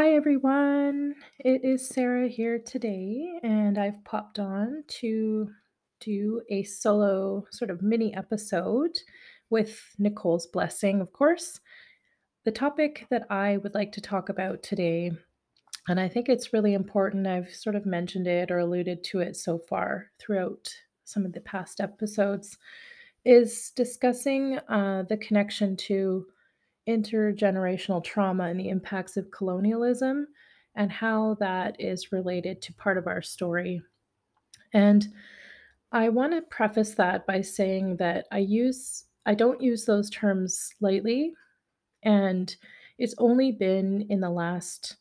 Hi everyone, it is Sarah here today, and I've popped on to do a solo sort of mini episode with Nicole's blessing, of course. The topic that I would like to talk about today, and I think it's really important, I've sort of mentioned it or alluded to it so far throughout some of the past episodes, is discussing uh, the connection to intergenerational trauma and the impacts of colonialism and how that is related to part of our story. And I want to preface that by saying that I use I don't use those terms lightly and it's only been in the last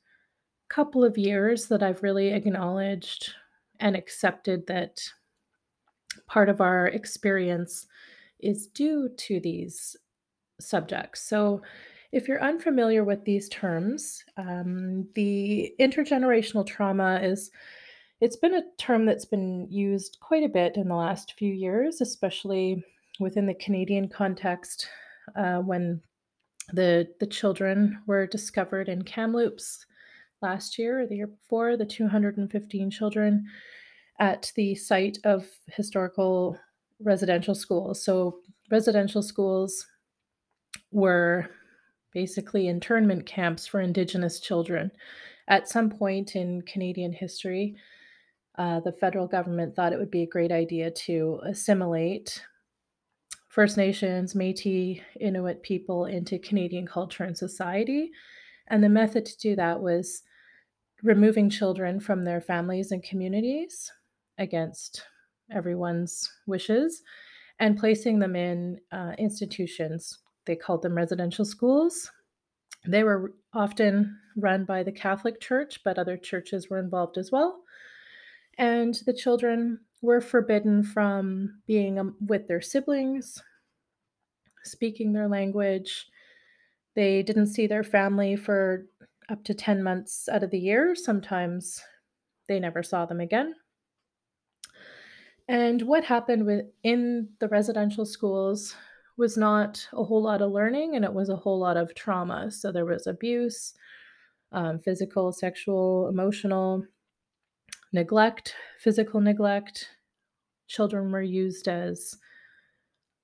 couple of years that I've really acknowledged and accepted that part of our experience is due to these subjects. So, if you're unfamiliar with these terms, um, the intergenerational trauma is it's been a term that's been used quite a bit in the last few years, especially within the Canadian context, uh, when the the children were discovered in Kamloops last year or the year before, the 215 children at the site of historical residential schools. So residential schools were basically internment camps for Indigenous children. At some point in Canadian history, uh, the federal government thought it would be a great idea to assimilate First Nations, Metis, Inuit people into Canadian culture and society. And the method to do that was removing children from their families and communities against everyone's wishes and placing them in uh, institutions they called them residential schools. They were often run by the Catholic Church, but other churches were involved as well. And the children were forbidden from being um, with their siblings, speaking their language. They didn't see their family for up to 10 months out of the year. Sometimes they never saw them again. And what happened within the residential schools was not a whole lot of learning and it was a whole lot of trauma. So there was abuse, um, physical, sexual, emotional, neglect, physical neglect. Children were used as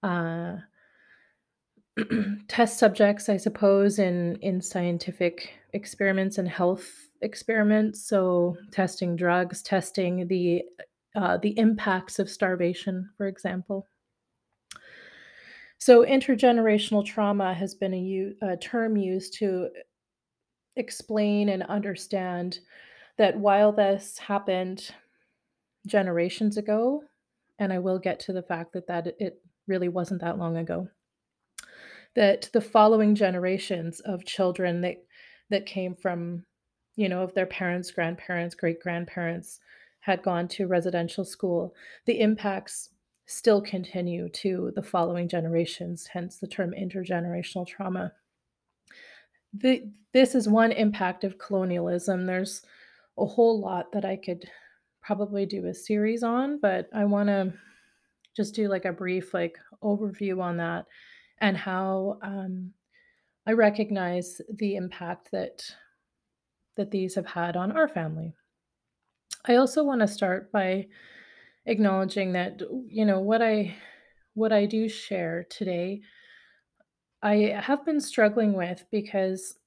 uh, test subjects, I suppose, in in scientific experiments and health experiments. So testing drugs, testing the uh, the impacts of starvation, for example. So, intergenerational trauma has been a, u- a term used to uh, explain and understand that while this happened generations ago, and I will get to the fact that that it really wasn't that long ago, that the following generations of children that that came from, you know, of their parents, grandparents, great grandparents had gone to residential school, the impacts still continue to the following generations, hence the term intergenerational trauma. The, this is one impact of colonialism. There's a whole lot that I could probably do a series on, but I want to just do like a brief like overview on that and how um, I recognize the impact that that these have had on our family. I also want to start by acknowledging that you know what I what I do share today I have been struggling with because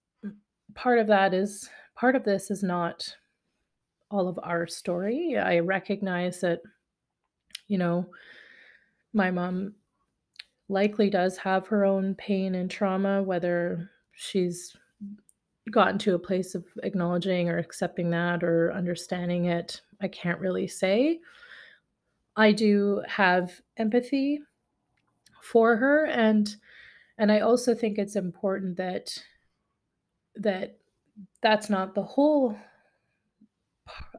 part of that is part of this is not all of our story. I recognize that you know my mom likely does have her own pain and trauma whether she's gotten to a place of acknowledging or accepting that or understanding it I can't really say I do have empathy for her and and I also think it's important that that that's not the whole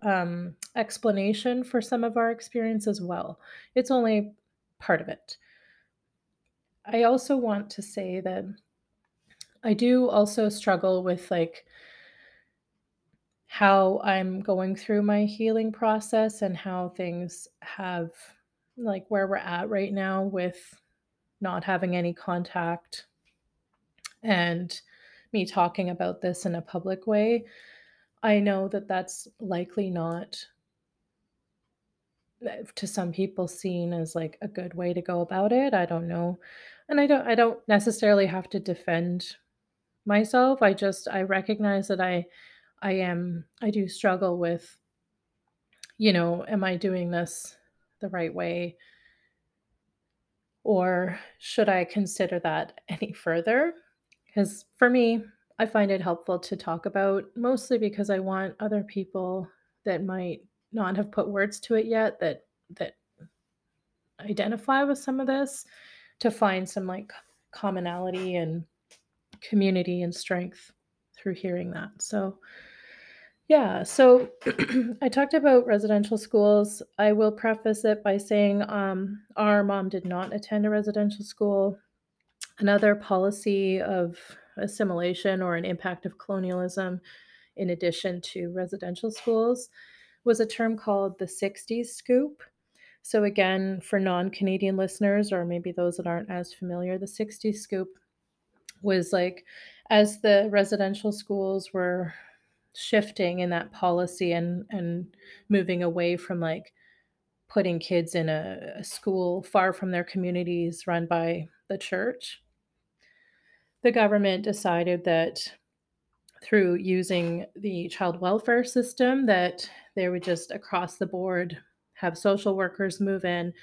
um, explanation for some of our experience as well. It's only part of it. I also want to say that I do also struggle with like how I'm going through my healing process and how things have like where we're at right now with not having any contact and me talking about this in a public way. I know that that's likely not uh, to some people seen as, like, a good way to go about it, I don't know. And I don't I don't necessarily have to defend myself, I just I recognize that I I am I do struggle with you know, am I doing this the right way? Or should I consider that any further? Because for me, I find it helpful to talk about, mostly because I want other people that might not have put words to it yet that that identify with some of this to find some, like, commonality and community and strength through hearing that. So, yeah, so I talked about residential schools. I will preface it by saying, um, our mom did not attend a residential school. Another policy of assimilation or an impact of colonialism, in addition to residential schools, was a term called the "60s scoop." So, again, for non-Canadian listeners or maybe those that aren't as familiar, the "60s scoop" was, like, as the residential schools were shifting in that policy and and moving away from, like, putting kids in a a school far from their communities run by the church the government decided that through using the child welfare system that they would just across the board have social workers move in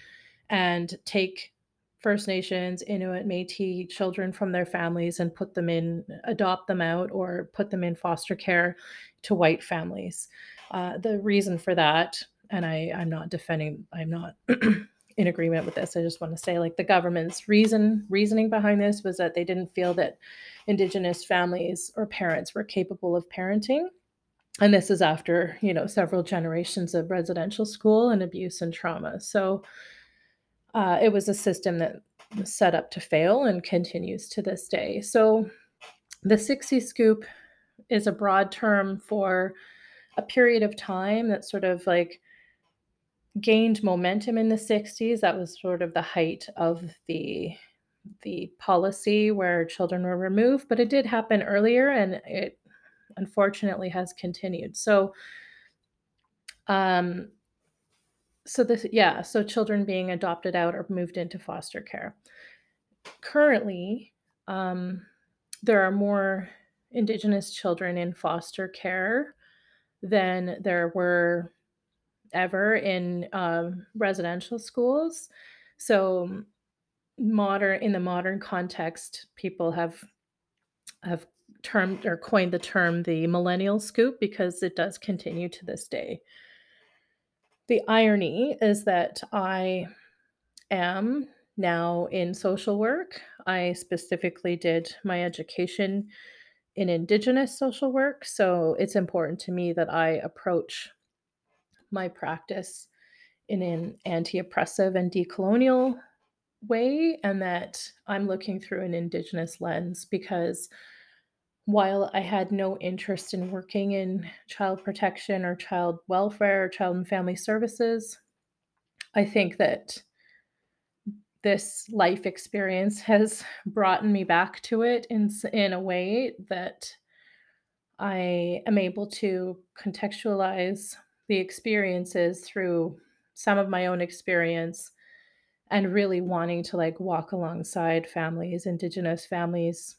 and take First Nations, Inuit, Métis children from their families and put them in adopt them out or put them in foster care to white families. Uh, the reason for that and I I'm not defending I'm not in agreement with this, I just wanna say, like, the government's reason reasoning behind this was that they didn't feel that Indigenous families or parents were capable of parenting, and this is after, you know, several generations of residential school and abuse and trauma, so, uh, it was a system that was set up to fail and continues to this day. So, the "60s scoop" is a broad term for a period of time that sort of, like gained momentum in the '60s, that was sort of the height of the the policy where children were removed, but it did happen earlier, and it unfortunately has continued. So um so this yeah, so children being adopted out or moved into foster care. Currently, um, there are more Indigenous children in foster care than there were ever in, um, residential schools. So, modern in the modern context, people have have termed or coined the term the "millennial scoop" because it does continue to this day. The irony is that I am now in social work. I specifically did my education in Indigenous social work, so it's important to me that I approach my practice in an anti-oppressive and decolonial way, and that I'm looking through an Indigenous lens because while I had no interest in working in child protection or child welfare or child and family services, I think that this life experience has brought me back to it in in a way that I am able to contextualize the experiences through some of my own experience and really wanting to, like, walk alongside families, Indigenous families,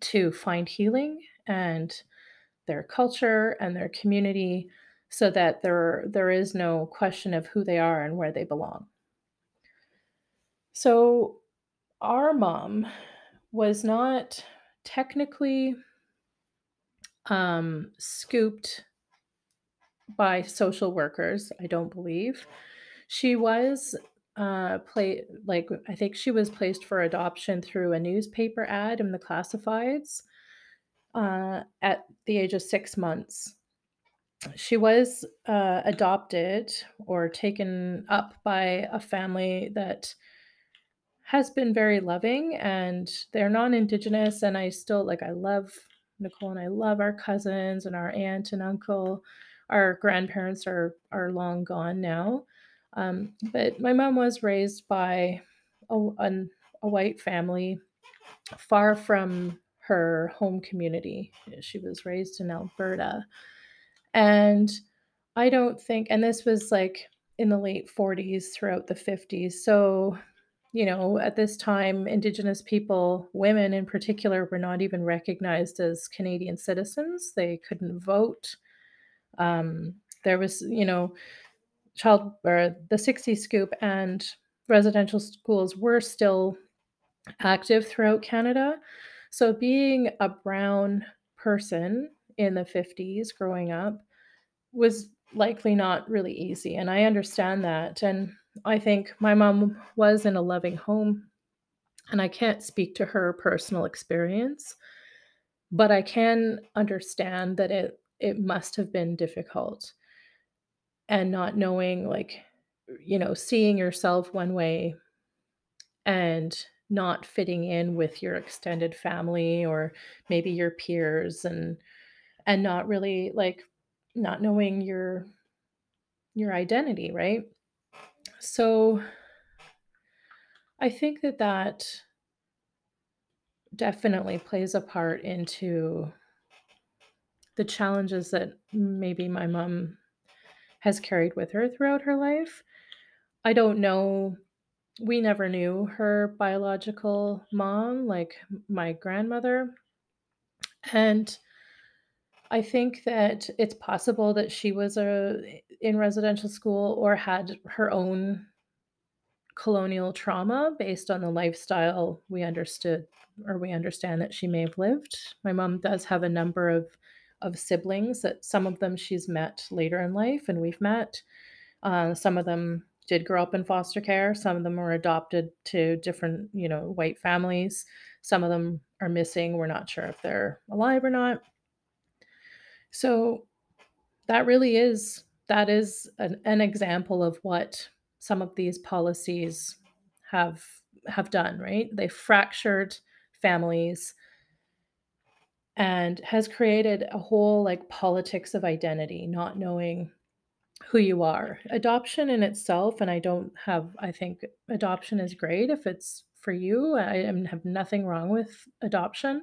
to find healing and their culture and their community so that there there is no question of who they are and where they belong. So, our mom was not technically um, scooped by social workers, I don't believe. She was, uh, pla like, I think she was placed for adoption through a newspaper ad in the classifieds, uh, at the age of 6 months. She was, uh, adopted or taken up by a family that has been very loving, and they're non-Indigenous, and I still like, I love Nicole and I love our cousins and our aunt and uncle. Our grandparents are are long gone now, um, but my mom was raised by a an a white family far from her home community. She was raised in Alberta, And I don't think and this was, like, in the late '40s throughout the '50s, so, you know, at this time, Indigenous people, women in particular, were not even recognized as Canadian citizens, they couldn't vote. Um, there was, you know, child or the 60s scoop and residential schools were still active throughout Canada, so being a brown person in the '50s growing up was likely not really easy, and I understand that, and I think my mom was in a loving home, and I can't speak to her personal experience, but I can understand that it it must have been difficult and not knowing, like, you know, seeing yourself one way and not fitting in with your extended family or maybe your peers and and not really, like, not knowing your your identity, right? So I think that that definitely plays a part into the challenges that maybe my mom has carried with her throughout her life. I don't know we never knew her biological mom, like, my grandmother, and I think that it's possible that she was, i in residential school or had her own colonial trauma based on the lifestyle we understood or we understand that she may have lived. My mom does have a number of of siblings that some of them she's met later in life and we've met. Uh, some of them did grow up in foster care, some of them were adopted to different, you know, white families. Some of them are missing, we're not sure if they're alive or not. So, that really is that is an an example of what some of these policies have have done, right? They fractured families and has created a whole, like, politics of identity, not knowing who you are. Adoption in itself and I don't have I think adoption is great if it's for you, I, have nothing wrong with adoption.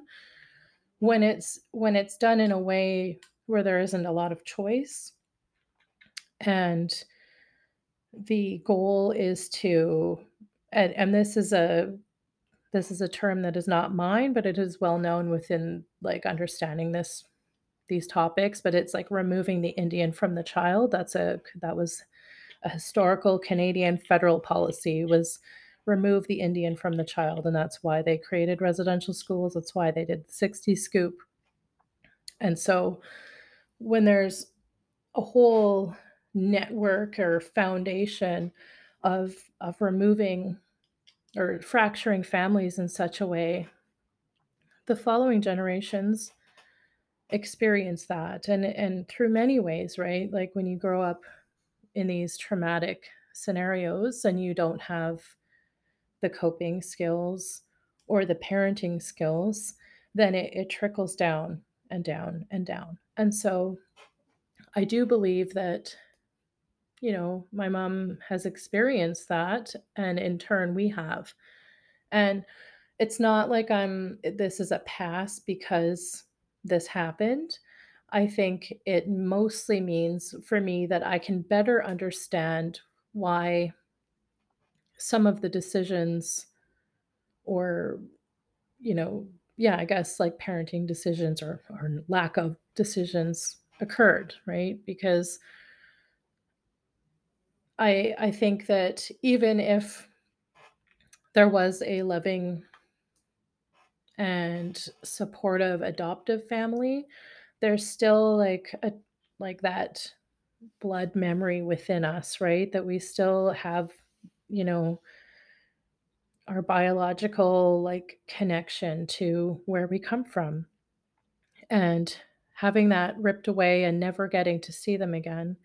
When it's when it's done in a way where there isn't a lot of choice and the goal is to and and this is a this is a term that is not mine, but it is well known within, like, understanding this these topics, but it's like removing the Indian from the child, that's a that was a historical Canadian federal policy was remove the Indian from the child, and that's why they created residential schools, that's why they did the '60s scoop. And so, when there's a whole network or foundation of of removing or fracturing families in such a way the following generations experience that, and and through many ways, right? Like, when you grow up in these traumatic scenarios and you don't have the coping skills or the parenting skills, then it it trickles down, and down, and down. And so, I do believe that, you know, my mom has experienced that, and in turn, we have. And it's not like I'm eh, this is a pass because this happened. I think it mostly means for me that I can better understand why some of the decisions or, you know yeah, I guess, like, parenting decisions or or lack of decisions occurred, right? Because I I think that even if there was a loving and supportive adoptive family, there's still, like, a like, that blood memory within us, right? That we still have, you know our biological, like, connection to where we come from. And having that ripped away and never getting to see them again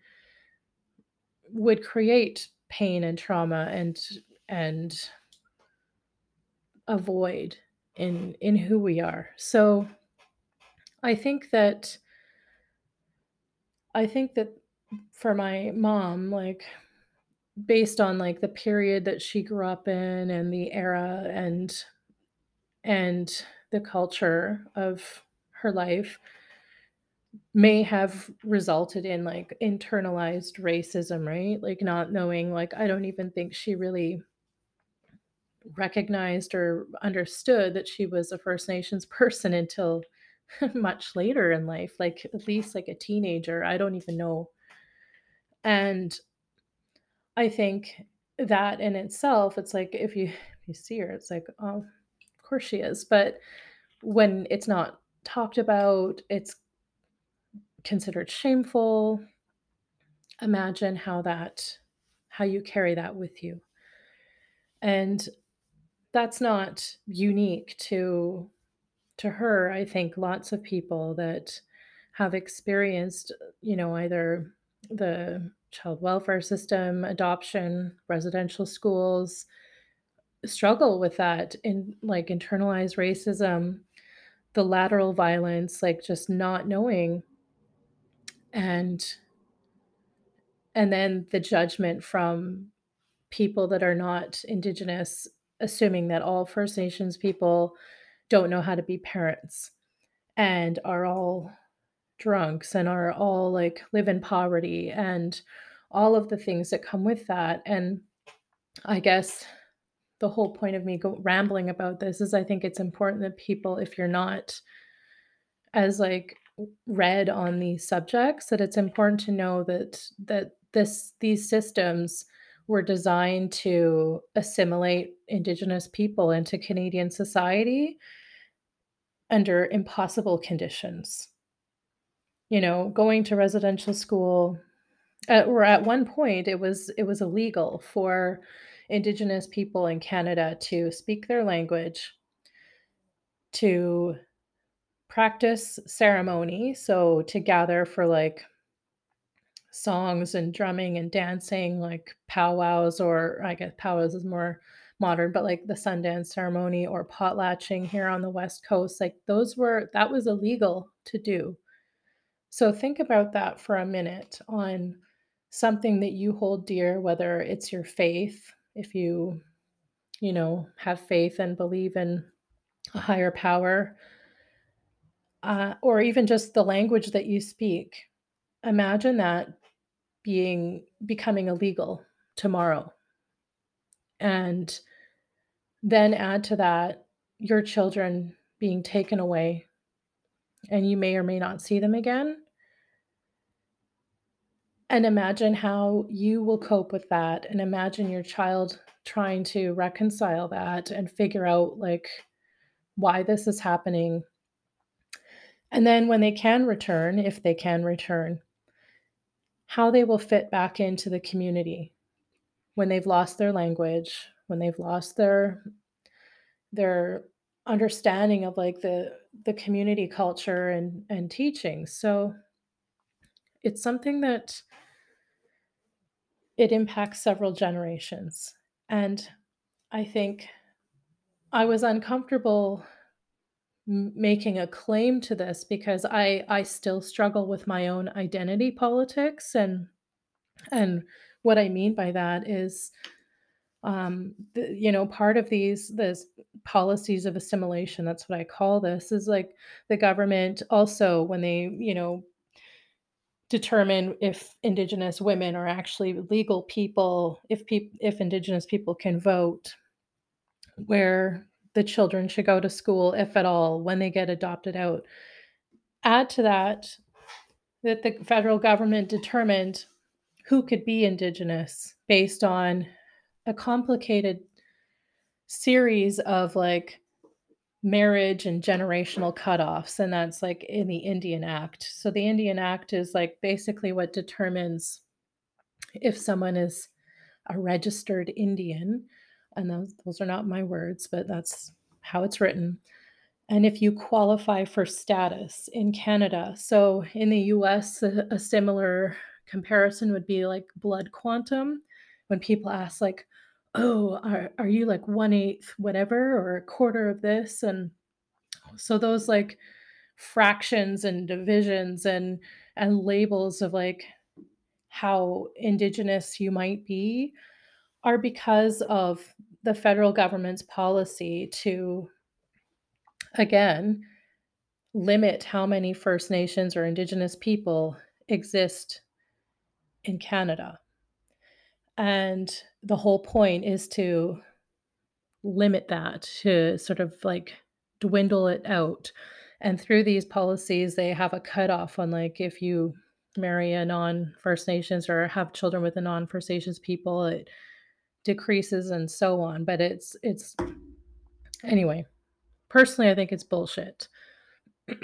would create pain and trauma and and a void in in who we are. So, I think that I think that for my mom, like, based on, like, the period that she grew up in and the era and and the culture of her life may have resulted in, like, internalized racism, right? Like, not knowing like, I don't even think she really recognized or understood that she was a First Nations person until much later in life, like, at least, like, a teenager, I don't even know. And I think that in itself, it's like, if you if you see her, it's like, "Oh, of course she is," but when it's not talked about, it's considered shameful. Imagine how that how you carry that with you. And that's not unique to to her. I think lots of people that have experienced, you know, either the child welfare system, adoption, residential schools, struggle with that in like internalized racism, the lateral violence, like just not knowing and and then the judgment from people that are not indigenous, assuming that all First Nations people don't know how to be parents and are all drunks and are all like live in poverty and all of the things that come with that. And I guess the whole point of me go rambling about this is I think it's important that people, if you're not as like read on these subjects, that it's important to know that that this these systems were designed to assimilate indigenous people into Canadian society under impossible conditions. You know, going to residential school, or at one point it was it was illegal for indigenous people in Canada to speak their language, to practice ceremony, so to gather for like songs and drumming and dancing, like powwows, or I guess powwows is more modern, but like the Sundance ceremony or potlatching here on the West Coast, like those were that was illegal to do. So think about that for a minute on something that you hold dear, whether it's your faith, if you, you know, have faith and believe in a higher power, uh, or even just the language that you speak. Imagine that being becoming illegal tomorrow. And then add to that your children being taken away and you may or may not see them again. And imagine how you will cope with that, and imagine your child trying to reconcile that and figure out, like, why this is happening. And then when they can return, if they can return, how they will fit back into the community when they've lost their language, when they've lost their their understanding of like the the community culture and and teaching. So it's something that it impacts several generations. And I think I was uncomfortable making a claim to this because I I still struggle with my own identity politics and and what I mean by that is um the, you know part of these this policies of assimilation that's what i call this is like the government also when they you know determine if indigenous women are actually legal people if peop if indigenous people can vote where the children should go to school if at all when they get adopted out add to that that the federal government determined who could be indigenous based on a complicated series of like marriage and generational cutoffs, and that's like in the Indian Act. So the Indian Act is like basically what determines if someone is a registered Indian, and those, those are not my words, but that's how it's written. And if you qualify for status in Canada, so in the US, a, a similar comparison would be like blood quantum. When people ask, like, oh, are, are you like one eighth whatever or a quarter of this? And so those like fractions and divisions and and labels of like how indigenous you might be are because of the federal government's policy to again limit how many First Nations or Indigenous people exist in Canada. And the whole point is to limit that, to sort of, like, dwindle it out. And through these policies, they have a cutoff on, like, if you marry a non-First Nations or have children with a non-First Nations people, it decreases and so on, but it's it's anyway, personally, I think it's bullshit.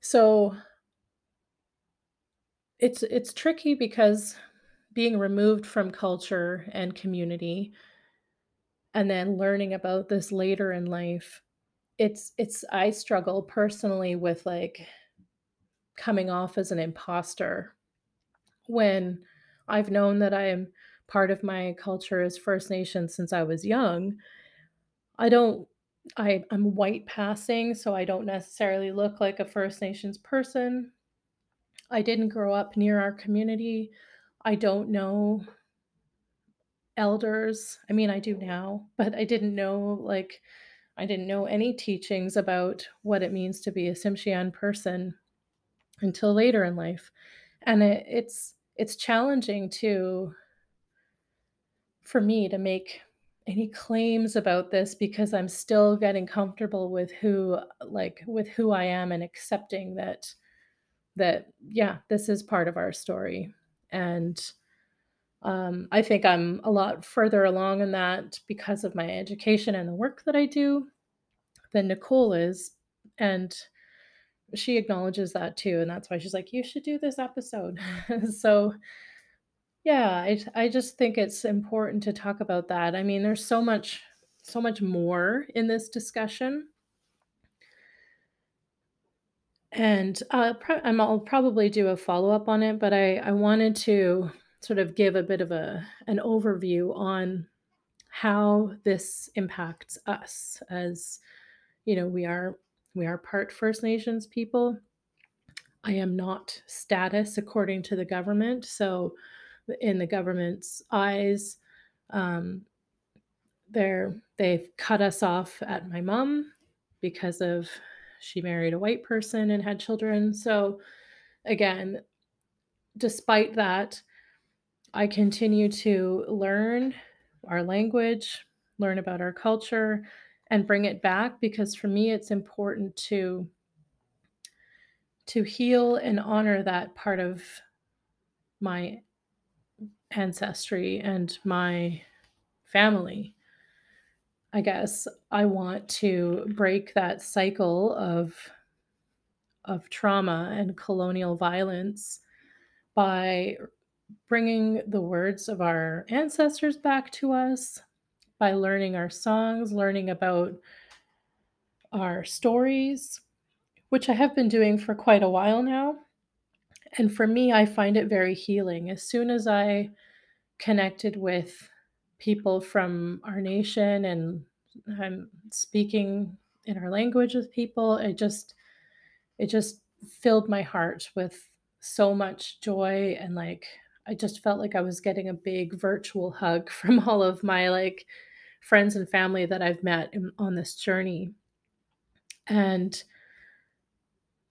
So it's it's tricky because being removed from culture and community and then learning about this later in life, it's it's I struggle personally with, like, coming off as an imposter when I've known that I am part of my culture as First Nation since I was young. I don't I I'm white passing, so I don't necessarily look like a First Nations person. I didn't grow up near our community. I don't know elders. I mean, I do now, but I didn't know, like I didn't know any teachings about what it means to be a Tsimshian person until later in life. And it it's it's challenging to for me to make any claims about this because I'm still getting comfortable with who like, with who I am and accepting that that, yeah, this is part of our story. And, um, I think I'm a lot further along in that because of my education and the work that I do than Nicole is, and she acknowledges that too, and that's why she's like, "You should do this episode." So, yeah, I, I just think it's important to talk about that. I mean, there's so much so much more in this discussion. And, uh, pro I'll probably do a follow-up on it, but I I wanted to sort of give a bit of a an overview on how this impacts us as, you know, we are we are part First Nations people. I am not status according to the government, so in the government's eyes, um, they're they've cut us off at my mom because of she married a white person and had children. So, again, despite that, I continue to learn our language, learn about our culture, and bring it back because for me, it's important to to heal and honor that part of my ancestry and my family. I guess I want to break that cycle of of trauma and colonial violence by bringing the words of our ancestors back to us, by learning our songs, learning about our stories, which I have been doing for quite a while now. And for me, I find it very healing. As soon as I connected with people from our nation and I'm speaking in our language with people, it just it just filled my heart with so much joy and, like, I just felt like I was getting a big virtual hug from all of my, like, friends and family that I've met in on this journey. And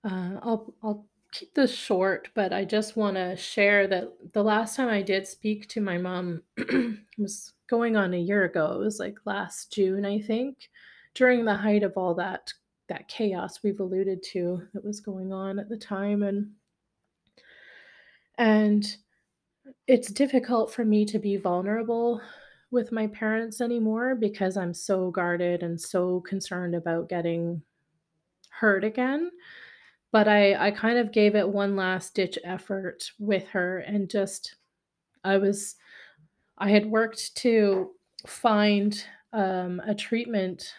uh, I'll I'll keep this short, but I just wanna share that the last time I did speak to my mom was going on a year ago. It was, like, last June, I think, during the height of all that that chaos we've alluded to that was going on at the time, and and it's difficult for me to be vulnerable with my parents anymore because I'm so guarded and so concerned about getting hurt again. But I I kind of gave it one last ditch effort with her and just I was I had worked to find, um, a treatment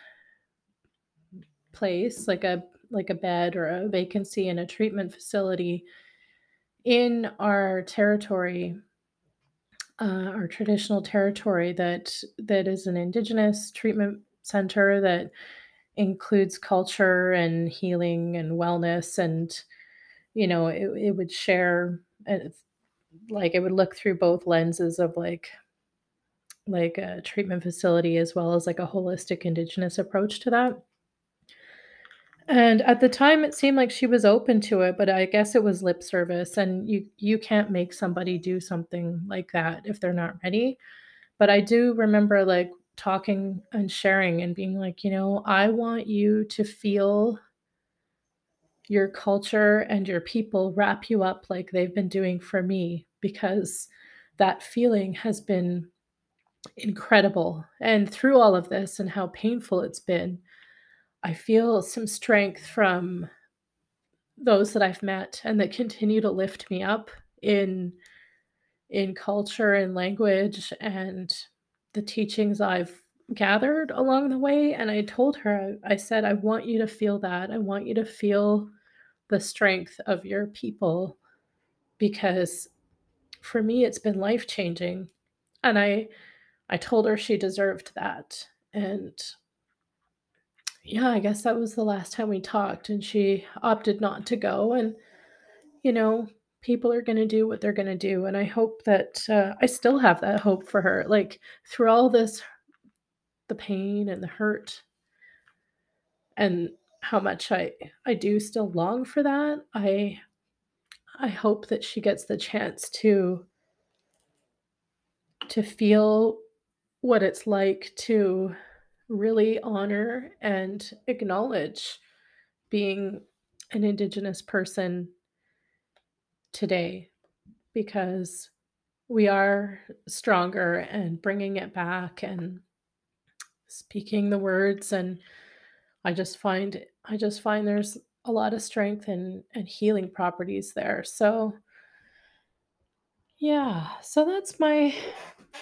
place, like a like a bed or a vacancy in a treatment facility in our territory, uh, our traditional territory that that is an Indigenous treatment center that includes culture and healing and wellness and, you know, it it would share, uh, like, it would look through both lenses of, like like a treatment facility as well as, like, a holistic Indigenous approach to that. And at the time, it seemed like she was open to it, but I guess it was lip service, and you you can't make somebody do something like that if they're not ready. But I do remember, like, talking and sharing and being like, "You know, I want you to feel your culture and your people wrap you up like they've been doing for me because that feeling has been incredible. And through all of this and how painful it's been, I feel some strength from those that I've met and that continue to lift me up in in culture and language and the teachings I've gathered along the way and I told her I said I want you to feel that. I want you to feel the strength of your people because for me it's been life changing and I I told her she deserved that. And yeah, I guess that was the last time we talked and she opted not to go. And you know, people are going to do what they're going to do and I hope that uh, I still have that hope for her like through all this the pain and the hurt and how much I I do still long for that. I I hope that she gets the chance to to feel what it's like to really honor and acknowledge being an indigenous person today because we are stronger and bringing it back and speaking the words and I just find I just find there's a lot of strength and and healing properties there. So yeah, so that's my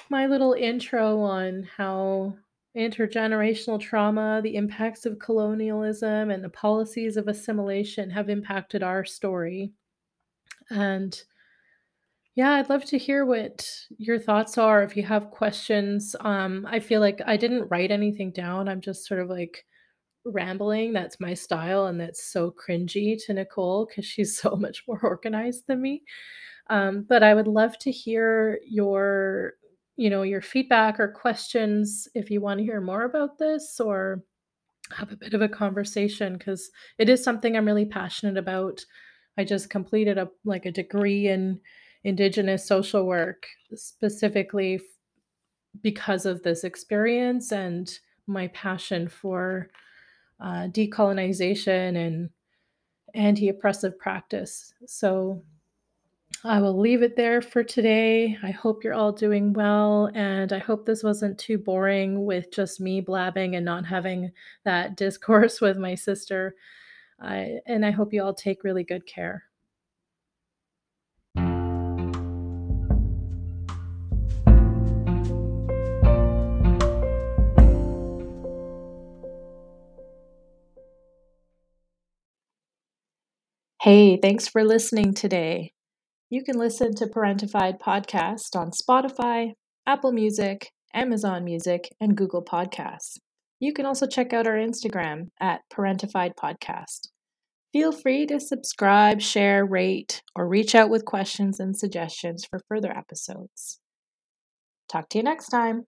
my little intro on how intergenerational trauma, the impacts of colonialism and the policies of assimilation have impacted our story. And yeah, I'd love to hear what your thoughts are if you have questions. Um, I feel like I didn't write anything down. I'm just sort of like rambling. That's my style, and that's so cringy to Nicole because she's so much more organized than me. Um, but I would love to hear your, you know, your feedback or questions if you want to hear more about this or have a bit of a conversation because it is something I'm really passionate about. I just completed a like a degree in indigenous social work specifically because of this experience and my passion for uh, decolonization and anti-oppressive practice. So I will leave it there for today. I hope you're all doing well, and I hope this wasn't too boring with just me blabbing and not having that discourse with my sister. And I hope you all take really good care. Hey, thanks for listening today. You can listen to Parentified Podcast on Spotify, Apple Music, Amazon Music, and Google Podcasts. You can also check out our Instagram at Parentified Podcast. Feel free to subscribe, share, rate, or reach out with questions and suggestions for further episodes. Talk to you next time.